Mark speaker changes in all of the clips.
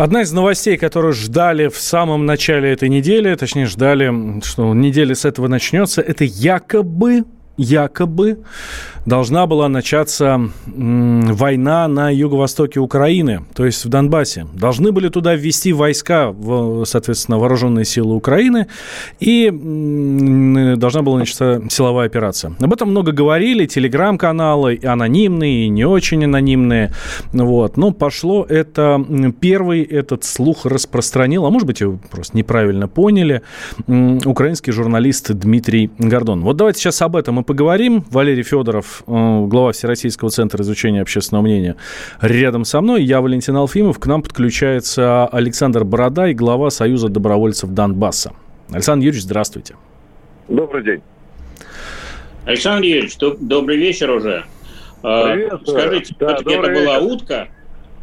Speaker 1: Одна из новостей, которую ждали в самом начале этой недели, точнее ждали, что неделя с этого начнется, это якобы якобы должна была начаться война на юго-востоке Украины, то есть в Донбассе. Должны были туда ввести войска, соответственно, вооруженные силы Украины, и должна была начаться силовая операция. Об этом много говорили, телеграм-каналы, анонимные, и не очень анонимные. Вот. Но пошло это, первый этот слух распространил, а может быть, его просто неправильно поняли, украинский журналист Дмитрий Гордон. Вот давайте сейчас об этом и поговорим. Валерий Федоров, э, глава Всероссийского центра изучения общественного мнения, рядом со мной. Я Валентин Алфимов. К нам подключается Александр Бородай, глава Союза добровольцев Донбасса. Александр Юрьевич, здравствуйте.
Speaker 2: Добрый день.
Speaker 3: Александр Юрьевич, добрый вечер уже. А, Привет, Скажите, да, это вечер. была утка?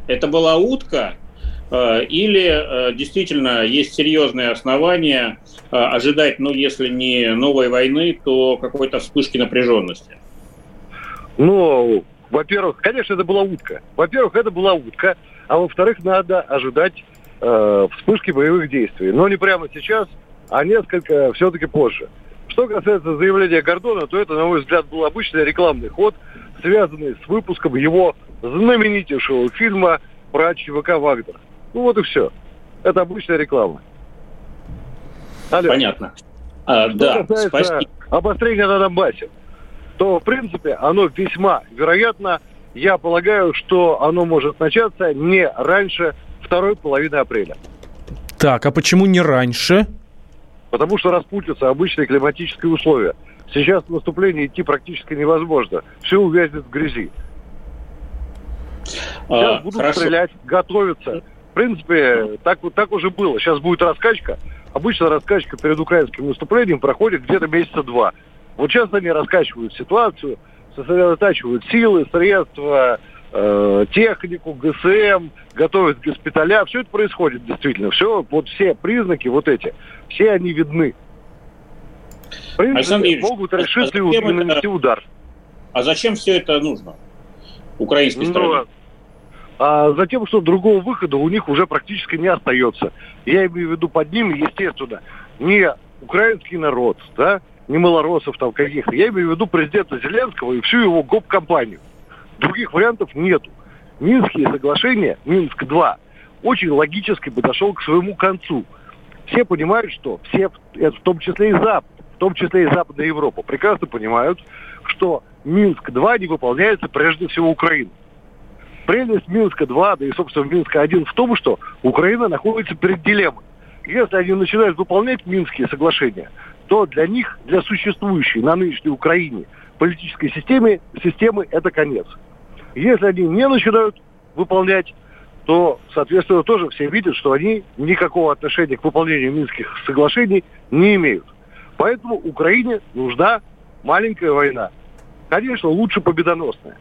Speaker 3: Это была утка? А, или э, действительно есть серьезные основания а, ожидать, ну, если не новой войны, то какой-то вспышки напряженности?
Speaker 2: Ну, во-первых, конечно, это была утка. Во-первых, это была утка, а во-вторых, надо ожидать э, вспышки боевых действий. Но не прямо сейчас, а несколько все-таки позже. Что касается заявления Гордона, то это, на мой взгляд, был обычный рекламный ход, связанный с выпуском его знаменитейшего фильма про ЧВК «Вагнер». Ну вот и все. Это обычная реклама.
Speaker 3: Алло. Понятно.
Speaker 2: А, Что да, спасибо. обострения на Донбассе, то, в принципе, оно весьма вероятно. Я полагаю, что оно может начаться не раньше второй половины апреля.
Speaker 1: Так, а почему не раньше?
Speaker 2: Потому что распутятся обычные климатические условия. Сейчас в наступление идти практически невозможно. Все увязнет в грязи. Сейчас а, будут хорошо. стрелять, готовиться принципе, так, так уже было. Сейчас будет раскачка. Обычно раскачка перед украинским выступлением проходит где-то месяца два. Вот сейчас они раскачивают ситуацию, сосредотачивают силы, средства, э, технику, ГСМ, готовят госпиталя. Все это происходит действительно. Все, вот все признаки вот эти, все они видны. В принципе, могут а решиться а и нанести удар.
Speaker 3: А зачем все это нужно? Украинской ну?
Speaker 2: А затем, что другого выхода у них уже практически не остается. Я имею в виду под ними, естественно, не украинский народ, да, не малоросов там каких-то. Я имею в виду президента Зеленского и всю его гоп-компанию. Других вариантов нету. Минские соглашения, Минск-2, очень логически подошел к своему концу. Все понимают, что все, в том числе и Запад, в том числе и Западная Европа, прекрасно понимают, что Минск-2 не выполняется прежде всего Украиной. Прелесть Минска-2, да и, собственно, Минска-1 в том, что Украина находится перед дилеммой. Если они начинают выполнять Минские соглашения, то для них, для существующей на нынешней Украине политической системы, системы это конец. Если они не начинают выполнять, то, соответственно, тоже все видят, что они никакого отношения к выполнению Минских соглашений не имеют. Поэтому Украине нужна маленькая война. Конечно, лучше победоносная.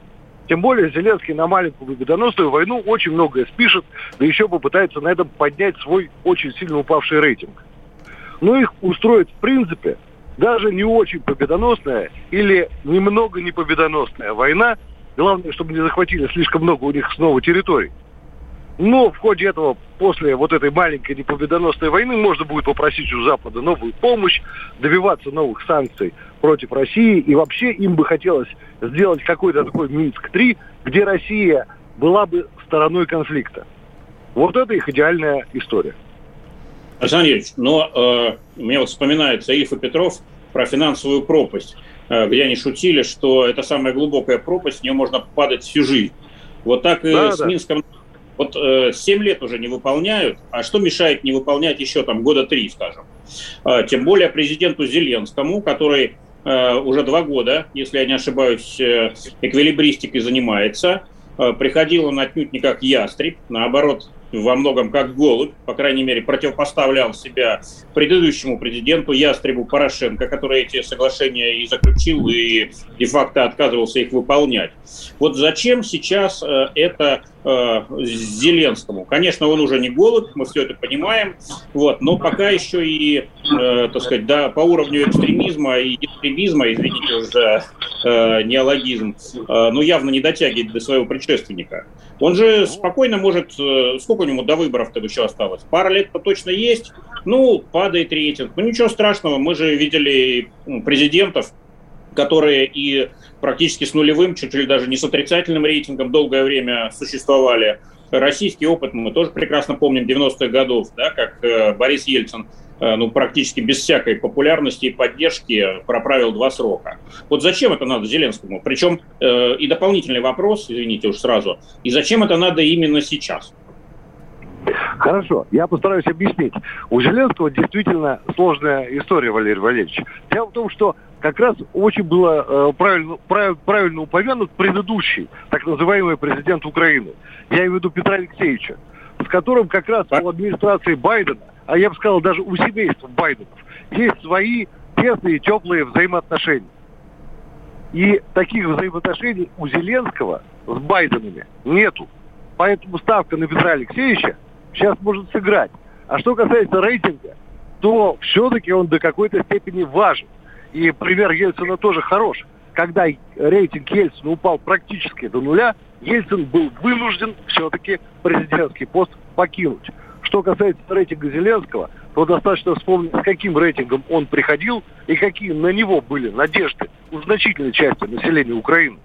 Speaker 2: Тем более Зеленский на маленькую победоносную войну очень многое спишет, да еще попытается на этом поднять свой очень сильно упавший рейтинг. Но их устроит в принципе даже не очень победоносная или немного не победоносная война. Главное, чтобы не захватили слишком много у них снова территорий. Но в ходе этого, после вот этой маленькой непобедоносной войны, можно будет попросить у Запада новую помощь, добиваться новых санкций против России. И вообще им бы хотелось сделать какой-то такой Минск-3, где Россия была бы стороной конфликта. Вот это их идеальная история.
Speaker 3: Александр Юрьевич, но э, мне вот вспоминается Ильф и Петров про финансовую пропасть, э, где они шутили, что это самая глубокая пропасть, в нее можно падать всю жизнь. Вот так и да, с. Минском вот э, 7 лет уже не выполняют, а что мешает не выполнять еще там года 3, скажем? Э, тем более президенту Зеленскому, который э, уже два года, если я не ошибаюсь, э, эквилибристикой занимается, э, приходил он отнюдь не как ястреб, наоборот, во многом как голубь, по крайней мере, противопоставлял себя предыдущему президенту Ястребу Порошенко, который эти соглашения и заключил, и де-факто отказывался их выполнять. Вот зачем сейчас э, это Зеленскому? Конечно, он уже не голубь, мы все это понимаем, вот, но пока еще и, э, так сказать, да, по уровню экстремизма и экстремизма, извините уже э, неологизм, э, ну явно не дотягивает до своего предшественника. Он же спокойно может, э, сколько у него до выборов-то еще осталось? Пара лет-то точно есть, ну, падает рейтинг. Ну, ничего страшного, мы же видели президентов, которые и практически с нулевым, чуть ли даже не с отрицательным рейтингом долгое время существовали. Российский опыт мы тоже прекрасно помним 90-х годов, да, как э, Борис Ельцин Э, ну, практически без всякой популярности и поддержки проправил два срока. Вот зачем это надо Зеленскому? Причем э, и дополнительный вопрос, извините уж сразу, и зачем это надо именно сейчас?
Speaker 2: Хорошо, я постараюсь объяснить. У Зеленского действительно сложная история, Валерий Валерьевич. Дело в том, что как раз очень было э, правильно, прав, правильно упомянут предыдущий, так называемый президент Украины. Я имею в виду Петра Алексеевича, с которым как раз по администрации Байдена а я бы сказал, даже у семейства Байденов, есть свои тесные, теплые взаимоотношения. И таких взаимоотношений у Зеленского с Байденами нету. Поэтому ставка на Петра Алексеевича сейчас может сыграть. А что касается рейтинга, то все-таки он до какой-то степени важен. И пример Ельцина тоже хорош. Когда рейтинг Ельцина упал практически до нуля, Ельцин был вынужден все-таки президентский пост покинуть. Что касается рейтинга Зеленского, то достаточно вспомнить, с каким рейтингом он приходил и какие на него были надежды у значительной части населения Украины.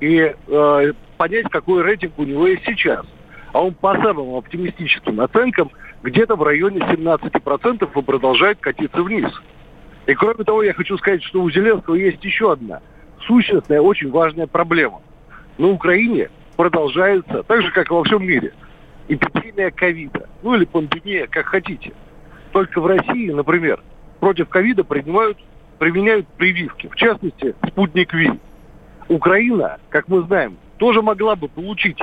Speaker 2: И э, понять, какой рейтинг у него есть сейчас. А он по самым оптимистическим оценкам где-то в районе 17% и продолжает катиться вниз. И кроме того, я хочу сказать, что у Зеленского есть еще одна сущностная, очень важная проблема. На Украине продолжается, так же, как и во всем мире – эпидемия ковида. Ну или пандемия, как хотите. Только в России, например, против ковида принимают, применяют прививки. В частности, спутник Ви. Украина, как мы знаем, тоже могла бы получить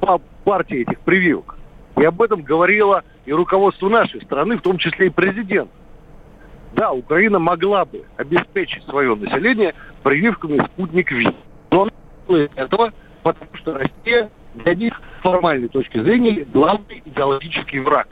Speaker 2: по партии этих прививок. И об этом говорило и руководство нашей страны, в том числе и президент. Да, Украина могла бы обеспечить свое население прививками спутник Ви. Но она делает этого, потому что Россия для них с формальной точки зрения главный идеологический враг.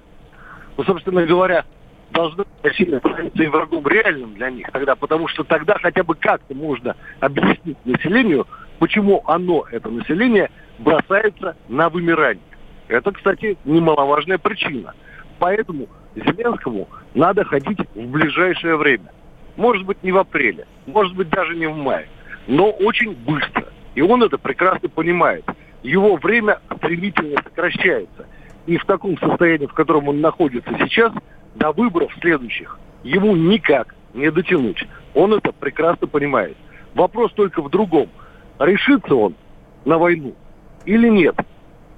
Speaker 2: Ну, собственно говоря, должно сильно становиться и врагом реальным для них тогда, потому что тогда хотя бы как-то можно объяснить населению, почему оно, это население, бросается на вымирание. Это, кстати, немаловажная причина. Поэтому Зеленскому надо ходить в ближайшее время. Может быть, не в апреле, может быть, даже не в мае, но очень быстро. И он это прекрасно понимает его время стремительно сокращается. И в таком состоянии, в котором он находится сейчас, до выборов следующих ему никак не дотянуть. Он это прекрасно понимает. Вопрос только в другом. Решится он на войну или нет?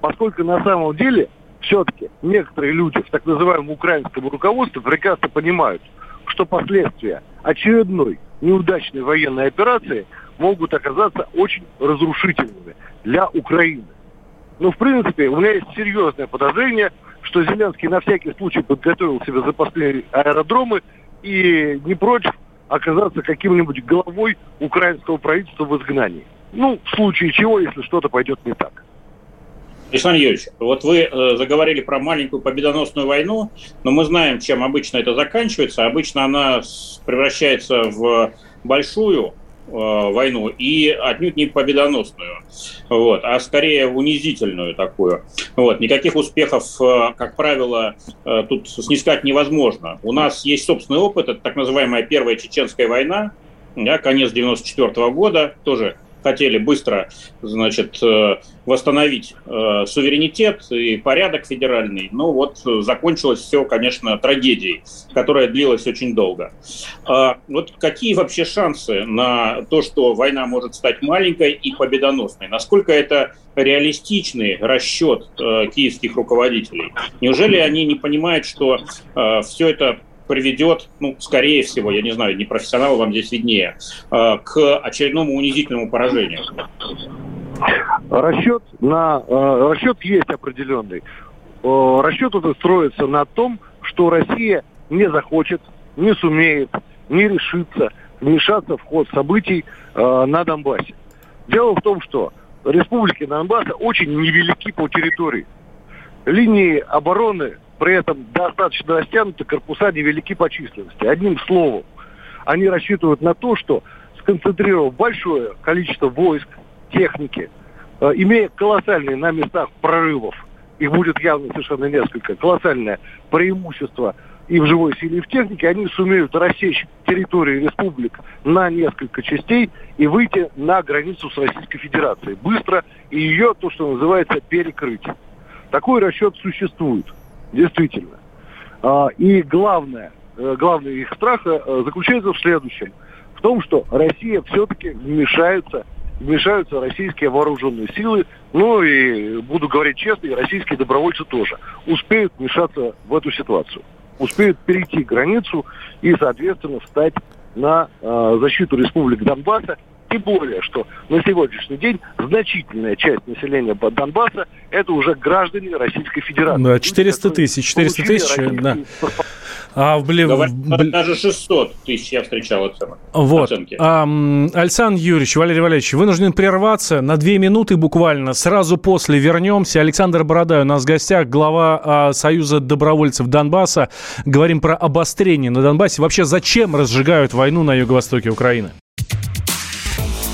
Speaker 2: Поскольку на самом деле все-таки некоторые люди в так называемом украинском руководстве прекрасно понимают, что последствия очередной неудачной военной операции могут оказаться очень разрушительными для Украины. Ну, в принципе, у меня есть серьезное подозрение, что Зеленский на всякий случай подготовил себе запасные аэродромы и не прочь оказаться каким-нибудь головой украинского правительства в изгнании. Ну, в случае чего, если что-то пойдет не так.
Speaker 3: Александр Юрьевич, вот вы э, заговорили про маленькую победоносную войну, но мы знаем, чем обычно это заканчивается. Обычно она превращается в большую, Э, войну и отнюдь не победоносную, вот, а скорее унизительную такую. Вот, никаких успехов, э, как правило, тут снискать невозможно. У нас есть собственный опыт, это так называемая Первая Чеченская война, да, конец 94 -го года, тоже хотели быстро, значит, э, восстановить э, суверенитет и порядок федеральный. Ну вот закончилось все, конечно, трагедией, которая длилась очень долго. А вот какие вообще шансы на то, что война может стать маленькой и победоносной? Насколько это реалистичный расчет э, киевских руководителей? Неужели они не понимают, что все это приведет, ну, скорее всего, я не знаю, не профессионал, вам здесь виднее, э, к очередному унизительному поражению?
Speaker 2: Расчет, на, э, расчет есть определенный. э, расчет этот строится на том, что Россия не захочет, не сумеет, не решится вмешаться в ход событий на Донбассе. Дело в том, что республики Донбасса очень невелики по территории. Линии обороны при этом достаточно растянуты, корпуса невелики по численности. Одним словом, они рассчитывают на то, что сконцентрировав большое количество войск, техники, э, имея колоссальные на местах прорывов, их будет явно совершенно несколько, колоссальное преимущество и в живой силе, и в технике, они сумеют рассечь территорию республик на несколько частей и выйти на границу с Российской Федерацией. Быстро и ее, то, что называется, перекрыть. Такой расчет существует, действительно. А, и главное, э, главный их страх э, заключается в следующем. В том, что Россия все-таки вмешается вмешаются российские вооруженные силы, ну и, буду говорить честно, и российские добровольцы тоже успеют вмешаться в эту ситуацию успеют перейти границу и, соответственно, встать на э, защиту республик Донбасса тем более, что на сегодняшний день значительная часть населения Донбасса это уже граждане Российской Федерации.
Speaker 1: Да, 400 тысяч, 400 тысяч, да.
Speaker 3: А, блин, бл... Даже 600 тысяч я встречал оценок.
Speaker 1: Вот. А, Александр Юрьевич, Валерий Валерьевич, вынужден прерваться на две минуты буквально. Сразу после вернемся. Александр Бородай у нас в гостях, глава а, Союза добровольцев Донбасса. Говорим про обострение на Донбассе. Вообще, зачем разжигают войну на юго-востоке Украины?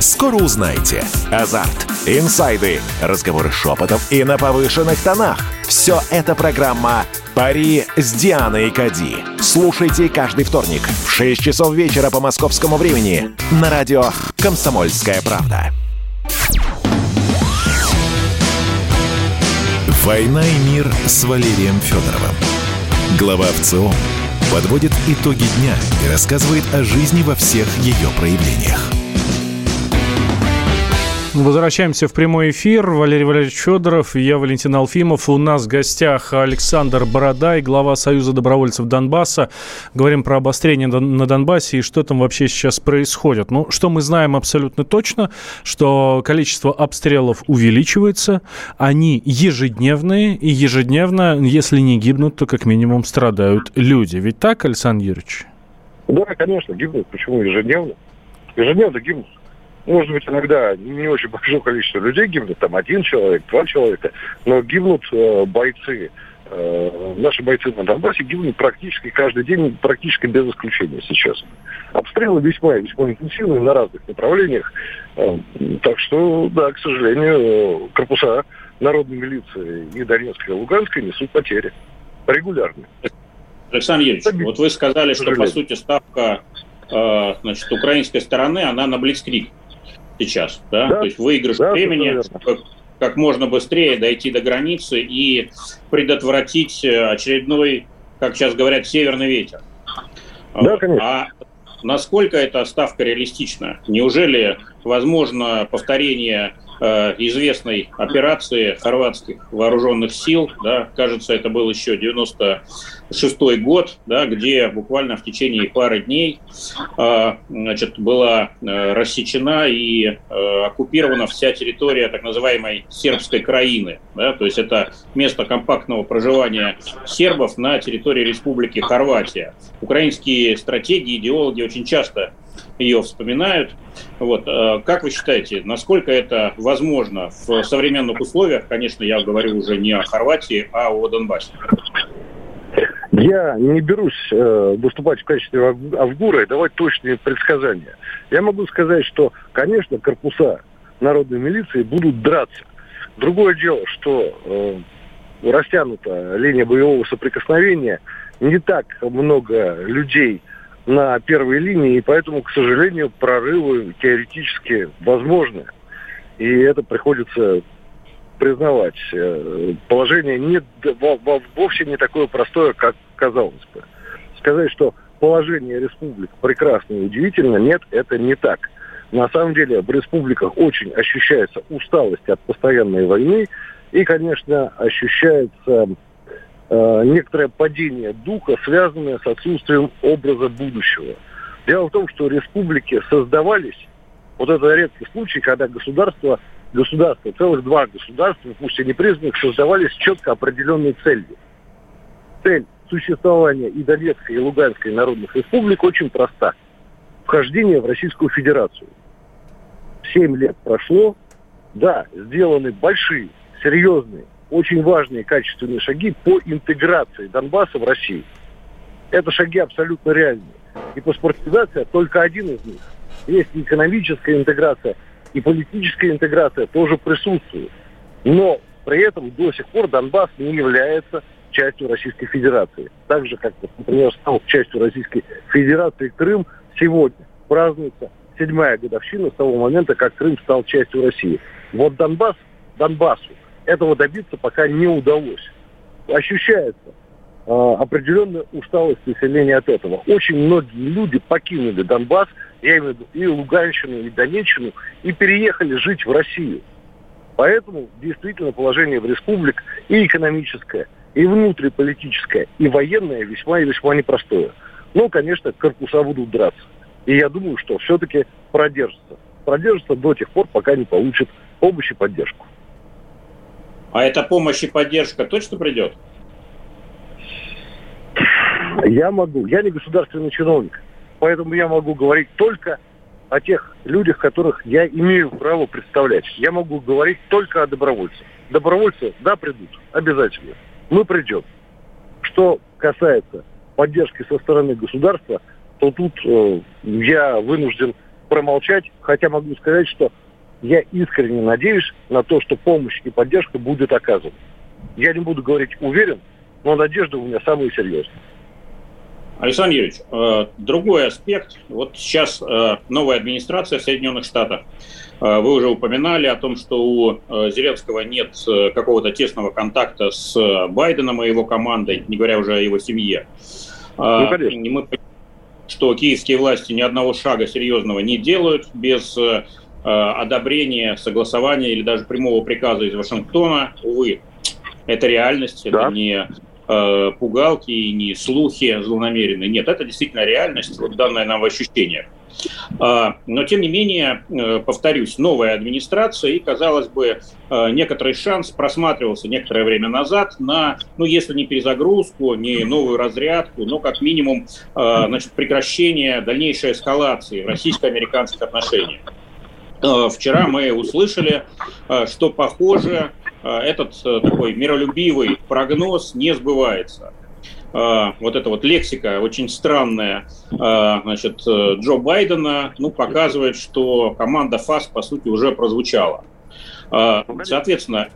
Speaker 4: Скоро узнаете. Азарт, инсайды, разговоры шепотов и на повышенных тонах. Все это программа «Пари с Дианой Кади». Слушайте каждый вторник в 6 часов вечера по московскому времени на радио «Комсомольская правда». «Война и мир» с Валерием Федоровым. Глава ВЦО подводит итоги дня и рассказывает о жизни во всех ее проявлениях –
Speaker 1: Возвращаемся в прямой эфир. Валерий Валерьевич Федоров, я Валентин Алфимов. У нас в гостях Александр Бородай, глава Союза добровольцев Донбасса. Говорим про обострение на Донбассе и что там вообще сейчас происходит. Ну, что мы знаем абсолютно точно, что количество обстрелов увеличивается, они ежедневные, и ежедневно, если не гибнут, то как минимум страдают люди. Ведь так, Александр Юрьевич?
Speaker 2: Да, конечно, гибнут. Почему ежедневно? Ежедневно гибнут может быть, иногда не очень большое количество людей гибнут, там один человек, два человека, но гибнут э, бойцы. Э, наши бойцы на Донбассе гибнут практически каждый день, практически без исключения сейчас. Обстрелы весьма весьма интенсивные на разных направлениях. Э, так что, да, к сожалению, корпуса народной милиции и Донецкой, и Луганской несут потери. Регулярно.
Speaker 3: Александр Юрьевич, вот вы сказали, что, по сути, ставка э, значит, украинской стороны, она на Блицкрик сейчас, да, да? то есть выигрыш да, времени, как, как можно быстрее дойти до границы и предотвратить э, очередной, как сейчас говорят, северный ветер. Да, конечно. А насколько эта ставка реалистична? Неужели возможно повторение известной операции хорватских вооруженных сил, да, кажется, это был еще 90 шестой год, да, где буквально в течение пары дней э, значит, была э, рассечена и э, оккупирована вся территория так называемой сербской краины. Да, то есть это место компактного проживания сербов на территории Республики Хорватия. Украинские стратегии, идеологи очень часто ее вспоминают. Вот. Э, как вы считаете, насколько это возможно в современных условиях? Конечно, я говорю уже не о Хорватии, а о Донбассе.
Speaker 2: Я не берусь э, выступать в качестве Авгура и давать точные предсказания. Я могу сказать, что, конечно, корпуса народной милиции будут драться. Другое дело, что э, растянута линия боевого соприкосновения, не так много людей на первой линии, и поэтому, к сожалению, прорывы теоретически возможны. И это приходится признавать. Э, положение не, вовсе не такое простое, как казалось бы. Сказать, что положение республик прекрасно и удивительно, нет, это не так. На самом деле в республиках очень ощущается усталость от постоянной войны, И, конечно, ощущается э, некоторое падение духа, связанное с отсутствием образа будущего. Дело в том, что республики создавались, вот это редкий случай, когда государство, государство, целых два государства, пусть и не признанных, создавались четко определенной целью. Цель существования и Донецкой, и Луганской народных республик очень проста. Вхождение в Российскую Федерацию. Семь лет прошло, да, сделаны большие, серьезные, очень важные качественные шаги по интеграции Донбасса в Россию. Это шаги абсолютно реальные. И паспортизация только один из них. Есть экономическая интеграция, и политическая интеграция тоже присутствует. Но при этом до сих пор Донбасс не является частью Российской Федерации. Так же, как, например, стал частью Российской Федерации Крым, сегодня празднуется седьмая годовщина с того момента, как Крым стал частью России. Вот Донбасс, Донбассу этого добиться пока не удалось. Ощущается э, определенная усталость населения от этого. Очень многие люди покинули Донбасс, я имею в виду и Луганщину, и Донеччину, и переехали жить в Россию. Поэтому действительно положение в республик и экономическое – и внутриполитическое, и военное весьма и весьма непростое. Ну, конечно, корпуса будут драться. И я думаю, что все-таки продержится. Продержится до тех пор, пока не получит помощь и поддержку.
Speaker 3: А эта помощь и поддержка точно придет?
Speaker 2: Я могу. Я не государственный чиновник. Поэтому я могу говорить только о тех людях, которых я имею право представлять. Я могу говорить только о добровольцах. Добровольцы, да, придут. Обязательно мы придем. Что касается поддержки со стороны государства, то тут э, я вынужден промолчать, хотя могу сказать, что я искренне надеюсь на то, что помощь и поддержка будет оказана. Я не буду говорить уверен, но надежда у меня самая серьезная.
Speaker 3: Александр Юрьевич, э, другой аспект. Вот сейчас э, новая администрация в Соединенных Штатах. Э, вы уже упоминали о том, что у Зеленского нет какого-то тесного контакта с Байденом и его командой, не говоря уже о его семье. Ну, конечно. Мы что киевские власти ни одного шага серьезного не делают без одобрения, согласования или даже прямого приказа из Вашингтона. Увы, это реальность, да. это не э, пугалки и не слухи злонамеренные. Нет, это действительно реальность, вот данное нам в ощущениях. А, но, тем не менее, э, повторюсь, новая администрация, и, казалось бы, э, некоторый шанс просматривался некоторое время назад на, ну, если не перезагрузку, не новую разрядку, но, как минимум, э, значит, прекращение дальнейшей эскалации российско-американских отношений. Вчера мы услышали, что, похоже, Э, этот э, такой миролюбивый прогноз не сбывается. Э, вот эта вот лексика очень странная, значит, Джо Байдена, ну, показывает, что команда ФАС, по сути, уже прозвучала. Соответственно,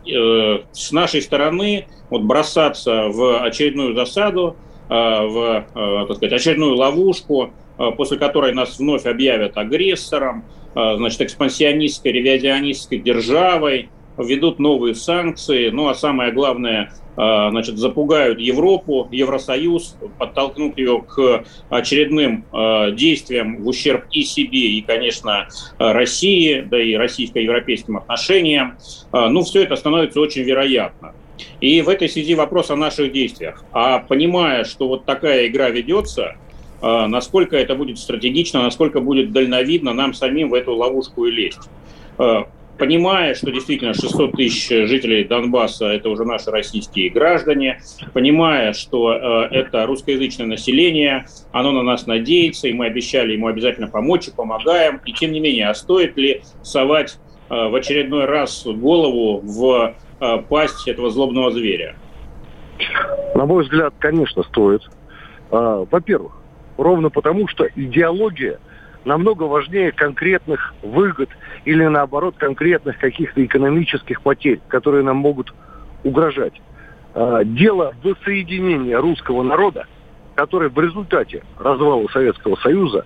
Speaker 3: с нашей стороны вот бросаться в очередную засаду, в так сказать, очередную ловушку, после которой нас вновь объявят агрессором, значит, экспансионистской, ревизионистской державой, введут новые санкции, ну а самое главное, а, значит, запугают Европу, Евросоюз, подтолкнут ее к очередным а, действиям в ущерб и себе, и, конечно, России, да и российско-европейским отношениям. Ну, все это становится очень вероятно. И в этой связи вопрос о наших действиях. А понимая, что вот такая игра ведется, насколько это будет стратегично, насколько будет дальновидно нам самим в эту ловушку и лезть понимая, что действительно 600 тысяч жителей Донбасса – это уже наши российские граждане, понимая, что э, это русскоязычное население, оно на нас надеется, и мы обещали ему обязательно помочь и помогаем. И тем не менее, а стоит ли совать в очередной раз голову в пасть этого злобного зверя?
Speaker 2: На мой взгляд, конечно, стоит. А, во-первых, ровно потому, что идеология – намного важнее конкретных выгод или, наоборот, конкретных каких-то экономических потерь, которые нам могут угрожать. А, дело воссоединения русского народа, который в результате развала Советского Союза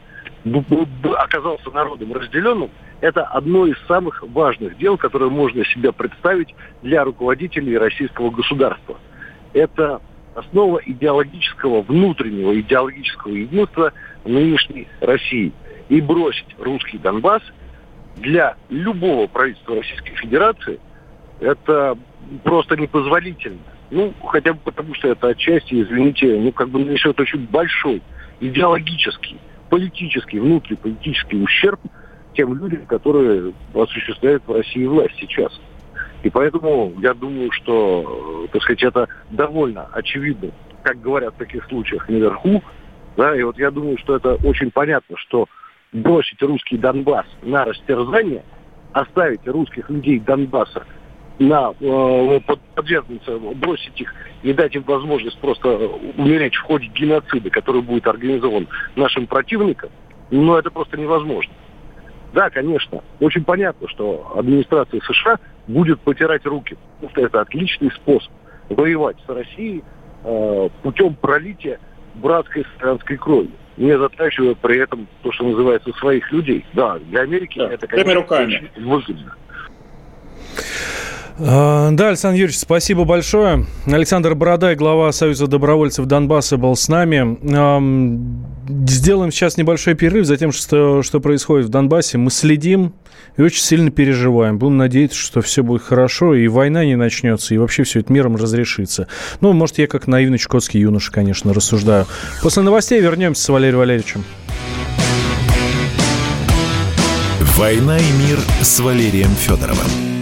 Speaker 2: оказался народом разделенным, это одно из самых важных дел, которое можно себе представить для руководителей российского государства. Это основа идеологического, внутреннего идеологического единства нынешней России – и бросить русский Донбасс для любого правительства Российской Федерации это просто непозволительно. Ну, хотя бы потому, что это отчасти, извините, ну, как бы несет очень большой идеологический, политический, внутриполитический ущерб тем людям, которые осуществляют в России власть сейчас. И поэтому я думаю, что, так сказать, это довольно очевидно, как говорят в таких случаях наверху. Да, и вот я думаю, что это очень понятно, что бросить русский Донбасс на растерзание, оставить русских людей Донбасса на э, подвергнуться, бросить их и дать им возможность просто умереть в ходе геноцида, который будет организован нашим противникам, но это просто невозможно. Да, конечно, очень понятно, что администрация США будет потирать руки, потому что это отличный способ воевать с Россией э, путем пролития братской странской крови, не затрачивая при этом то, что называется, своих людей. Да, для Америки да, это, конечно, руками. выгодно.
Speaker 1: А, да, Александр Юрьевич, спасибо большое. Александр Бородай, глава Союза добровольцев Донбасса, был с нами. Сделаем сейчас небольшой перерыв за тем, что, что происходит в Донбассе. Мы следим и очень сильно переживаем. Будем надеяться, что все будет хорошо, и война не начнется, и вообще все это миром разрешится. Ну, может, я как наивный чукотский юноша, конечно, рассуждаю. После новостей вернемся с Валерием Валерьевичем.
Speaker 4: «Война и мир» с Валерием Федоровым.